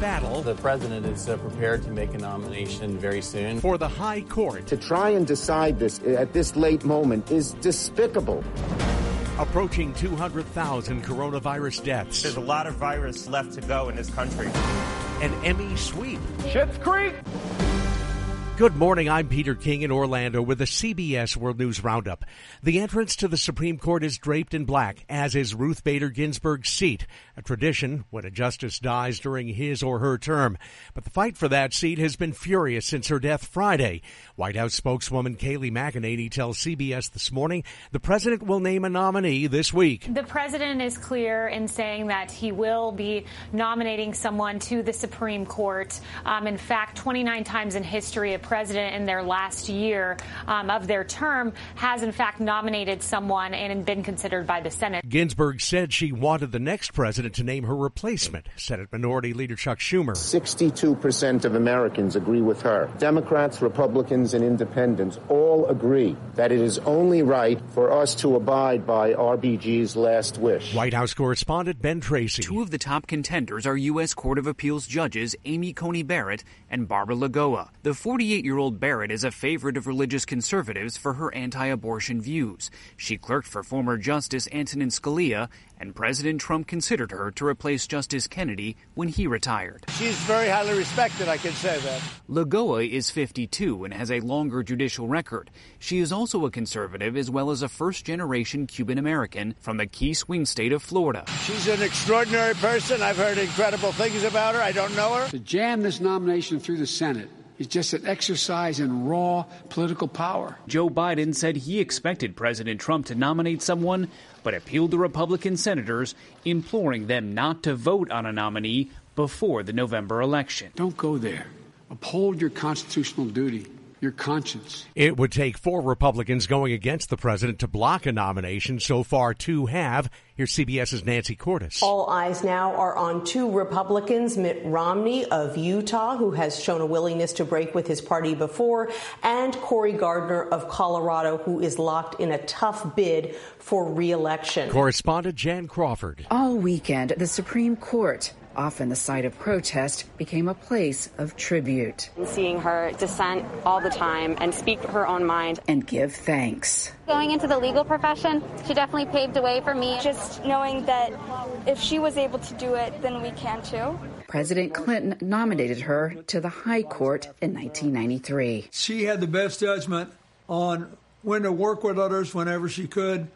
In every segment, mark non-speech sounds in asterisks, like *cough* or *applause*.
battle. The president is uh, prepared to make a nomination very soon. For the High Court. To try and decide this at this late moment is despicable. Approaching 200,000 coronavirus deaths. There's a lot of virus left to go in this country. An Emmy sweep. Schitt's Creek! Good morning. I'm Peter King in Orlando with the CBS World News Roundup. The entrance to the Supreme Court is draped in black, as is Ruth Bader Ginsburg's seat, a tradition when a justice dies during his or her term. But the fight for that seat has been furious since her death Friday. White House spokeswoman Kayleigh McEnany tells CBS this morning the president will name a nominee this week. The president is clear in saying that he will be nominating someone to the Supreme Court. Um, in fact, 29 times in history, a president in their last year um, of their term has, in fact, nominated someone and been considered by the Senate. Ginsburg said she wanted the next president to name her replacement, Senate Minority Leader Chuck Schumer. 62% of Americans agree with her. Democrats, Republicans, and independents all agree that it is only right for us to abide by RBG's last wish. White House correspondent Ben Tracy. Two of the top contenders are U.S. Court of Appeals judges Amy Coney Barrett and Barbara Lagoa. The 48 year old Barrett is a favorite of religious conservatives for her anti abortion views. She clerked for former Justice Antonin Scalia, and President Trump considered her to replace Justice Kennedy when he retired. She's very highly respected, I can say that. Lagoa is 52 and has a longer judicial record. She is also a conservative as well as a first generation Cuban American from the key swing state of Florida. She's an extraordinary person. I've heard incredible things about her. I don't know her. To jam this nomination through the Senate is just an exercise in raw political power. Joe Biden said he expected President Trump to nominate someone, but appealed to Republican senators, imploring them not to vote on a nominee before the November election. Don't go there. Uphold your constitutional duty your conscience. It would take four Republicans going against the president to block a nomination. So far, two have. Here's CBS's Nancy Cordes. All eyes now are on two Republicans, Mitt Romney of Utah, who has shown a willingness to break with his party before, and Cory Gardner of Colorado, who is locked in a tough bid for reelection. Correspondent Jan Crawford. All weekend, the Supreme Court often the site of protest, became a place of tribute. Seeing her dissent all the time and speak her own mind. And give thanks. Going into the legal profession, she definitely paved the way for me. Just knowing that if she was able to do it, then we can too. President Clinton nominated her to the High Court in 1993. She had the best judgment on when to work with others whenever she could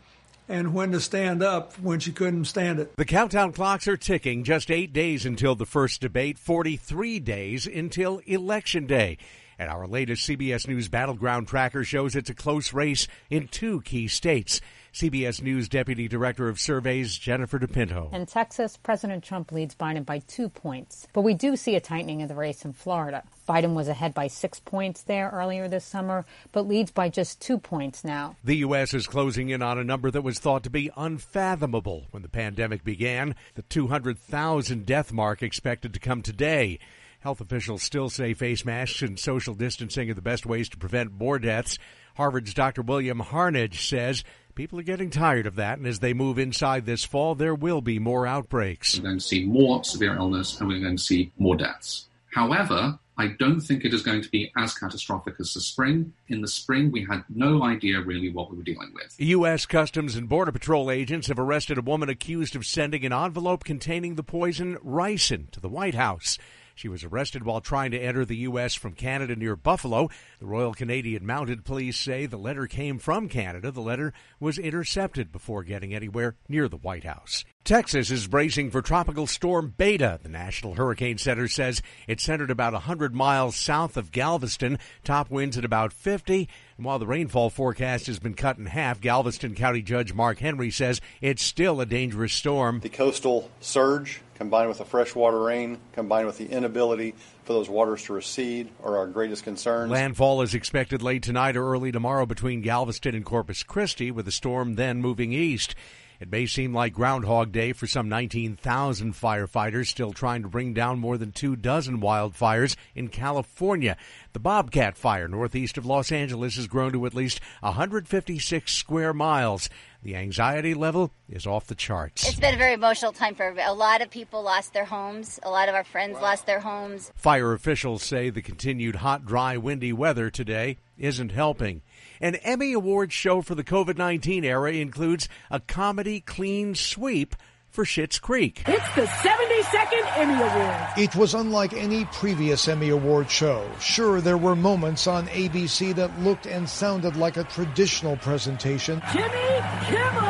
and when to stand up when she couldn't stand it. The countdown clocks are ticking. Just eight days until the first debate, 43 days until Election Day. And our latest CBS News Battleground Tracker shows it's a close race in two key states. CBS News Deputy Director of Surveys Jennifer DePinto. In Texas, President Trump leads Biden by two points. But we do see a tightening of the race in Florida. Biden was ahead by six points there earlier this summer, but leads by just two points now. The U.S. is closing in on a number that was thought to be unfathomable when the pandemic began the 200,000 death mark expected to come today. Health officials still say face masks and social distancing are the best ways to prevent more deaths. Harvard's Dr. William Hanage says People are getting tired of that, and as they move inside this fall, there will be more outbreaks. We're going to see more severe illness and we're going to see more deaths. However, I don't think it is going to be as catastrophic as the spring. In the spring, we had no idea really what we were dealing with. U.S. Customs and Border Patrol agents have arrested a woman accused of sending an envelope containing the poison ricin to the White House. She was arrested while trying to enter the U.S. from Canada near Buffalo. The Royal Canadian Mounted Police say the letter came from Canada. The letter was intercepted before getting anywhere near the White House. Texas is bracing for Tropical Storm Beta. The National Hurricane Center says it's centered about 100 miles south of Galveston. Top winds at about 50. And while the rainfall forecast has been cut in half, Galveston County Judge Mark Henry says it's still a dangerous storm. The coastal surge combined with the freshwater rain, combined with the inability for those waters to recede, are our greatest concerns. Landfall is expected late tonight or early tomorrow between Galveston and Corpus Christi, with the storm then moving east. It may seem like Groundhog Day for some 19,000 firefighters still trying to bring down more than two dozen wildfires in California. The Bobcat Fire northeast of Los Angeles has grown to at least 156 square miles. The anxiety level is off the charts. It's been a very emotional time for everybody. A lot of people lost their homes. A lot of our friends lost their homes. Fire officials say the continued hot, dry, windy weather today isn't helping. An Emmy Awards show for the COVID 19 era includes a comedy clean sweep for Schitt's Creek. It's the 72nd Emmy Award. It was unlike any previous Emmy Award show. Sure, there were moments on ABC that looked and sounded like a traditional presentation. Jimmy Kimmel!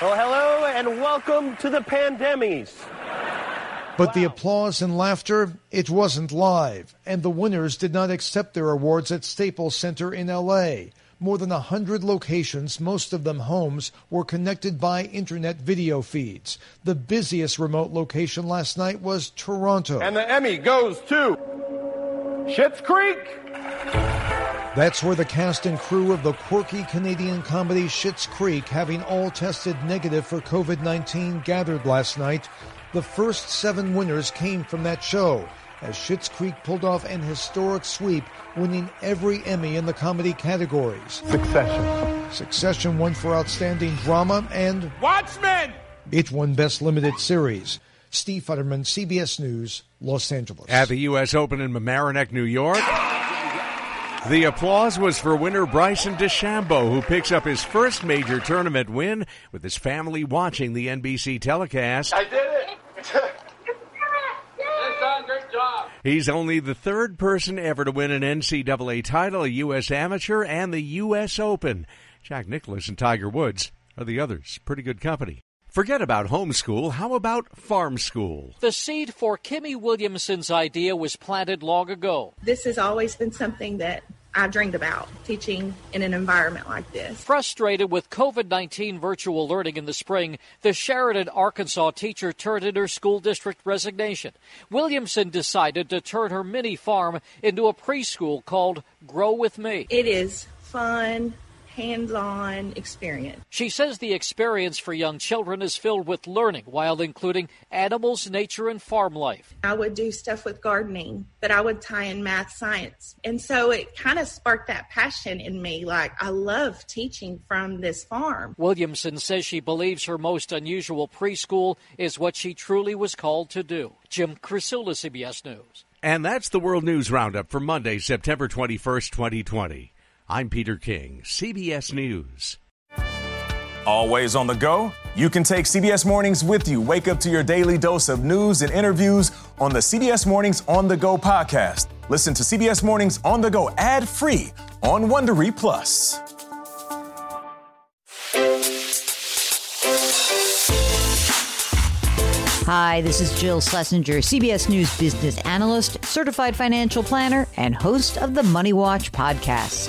Well, hello and welcome to the Pandemmys. But the applause and laughter, it wasn't live, and the winners did not accept their awards at Staples Center in LA. More than a hundred locations, most of them homes, were connected by internet video feeds. The busiest remote location last night was Toronto. And the Emmy goes to Schitt's Creek. That's where the cast and crew of the quirky Canadian comedy Schitt's Creek, having all tested negative for COVID 19, gathered last night. The first seven winners came from that show, as Schitt's Creek pulled off an historic sweep, winning every Emmy in the comedy categories. Succession. Succession won for Outstanding Drama, and Watchmen! It won Best Limited Series. Steve Futterman, CBS News, Los Angeles. At the U.S. Open in Mamaroneck, New York. The applause was for winner Bryson DeChambeau, who picks up his first major tournament win with his family watching the NBC telecast. I did it! Great job. He's only the third person ever to win an NCAA title, a U.S. amateur, and the U.S. Open. Jack Nicklaus and Tiger Woods are the others. Pretty good company. Forget about homeschool. How about farm school? The seed for Kimmy Williamson's idea was planted long ago. This has always been something that I dreamed about teaching in an environment like this. Frustrated with COVID 19 virtual learning in the spring, the Sheridan, Arkansas teacher turned in her school district resignation. Williamson decided to turn her mini farm into a preschool called Grow With Me. It is fun, hands on experience. She says the experience for young children is filled with learning while including animals, nature, and farm life. I would do stuff with gardening, but I would tie in math, science. And so it kind of sparked that passion in me. Like, I love teaching from this farm. Williamson says she believes her most unusual preschool is what she truly was called to do. Jim Krasula, CBS News. And that's the World News Roundup for Monday, September 21st, 2020. I'm Peter King, CBS News. Always on the go? You can take CBS Mornings with you. Wake up to your daily dose of news and interviews on the CBS Mornings On the Go podcast. Listen to CBS Mornings On the Go ad free on Wondery Plus. Hi, this is Jill Schlesinger, CBS News business analyst, certified financial planner, and host of the Money Watch podcast.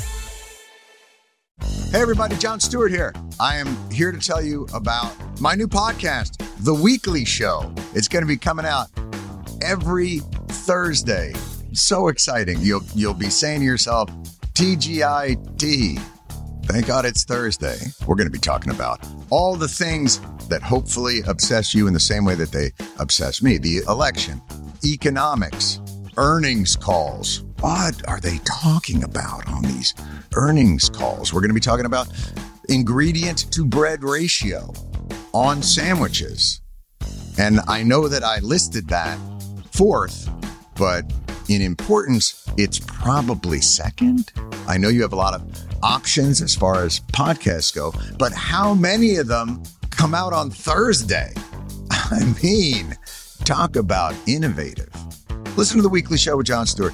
Hey, everybody, Jon Stewart here. I am here to tell you about my new podcast, The Weekly Show. It's going to be coming out every Thursday. So exciting. You'll, you'll be saying to yourself, TGIT. Thank God it's Thursday. We're going to be talking about all the things that hopefully obsess you in the same way that they obsess me the election, economics, earnings calls. What are they talking about on these earnings calls? We're going to be talking about ingredient to bread ratio on sandwiches. And I know that I listed that fourth, but in importance, it's probably second. I know you have a lot of options as far as podcasts go, but how many of them come out on Thursday? *laughs* I mean, talk about innovative. Listen to the weekly show with Jon Stewart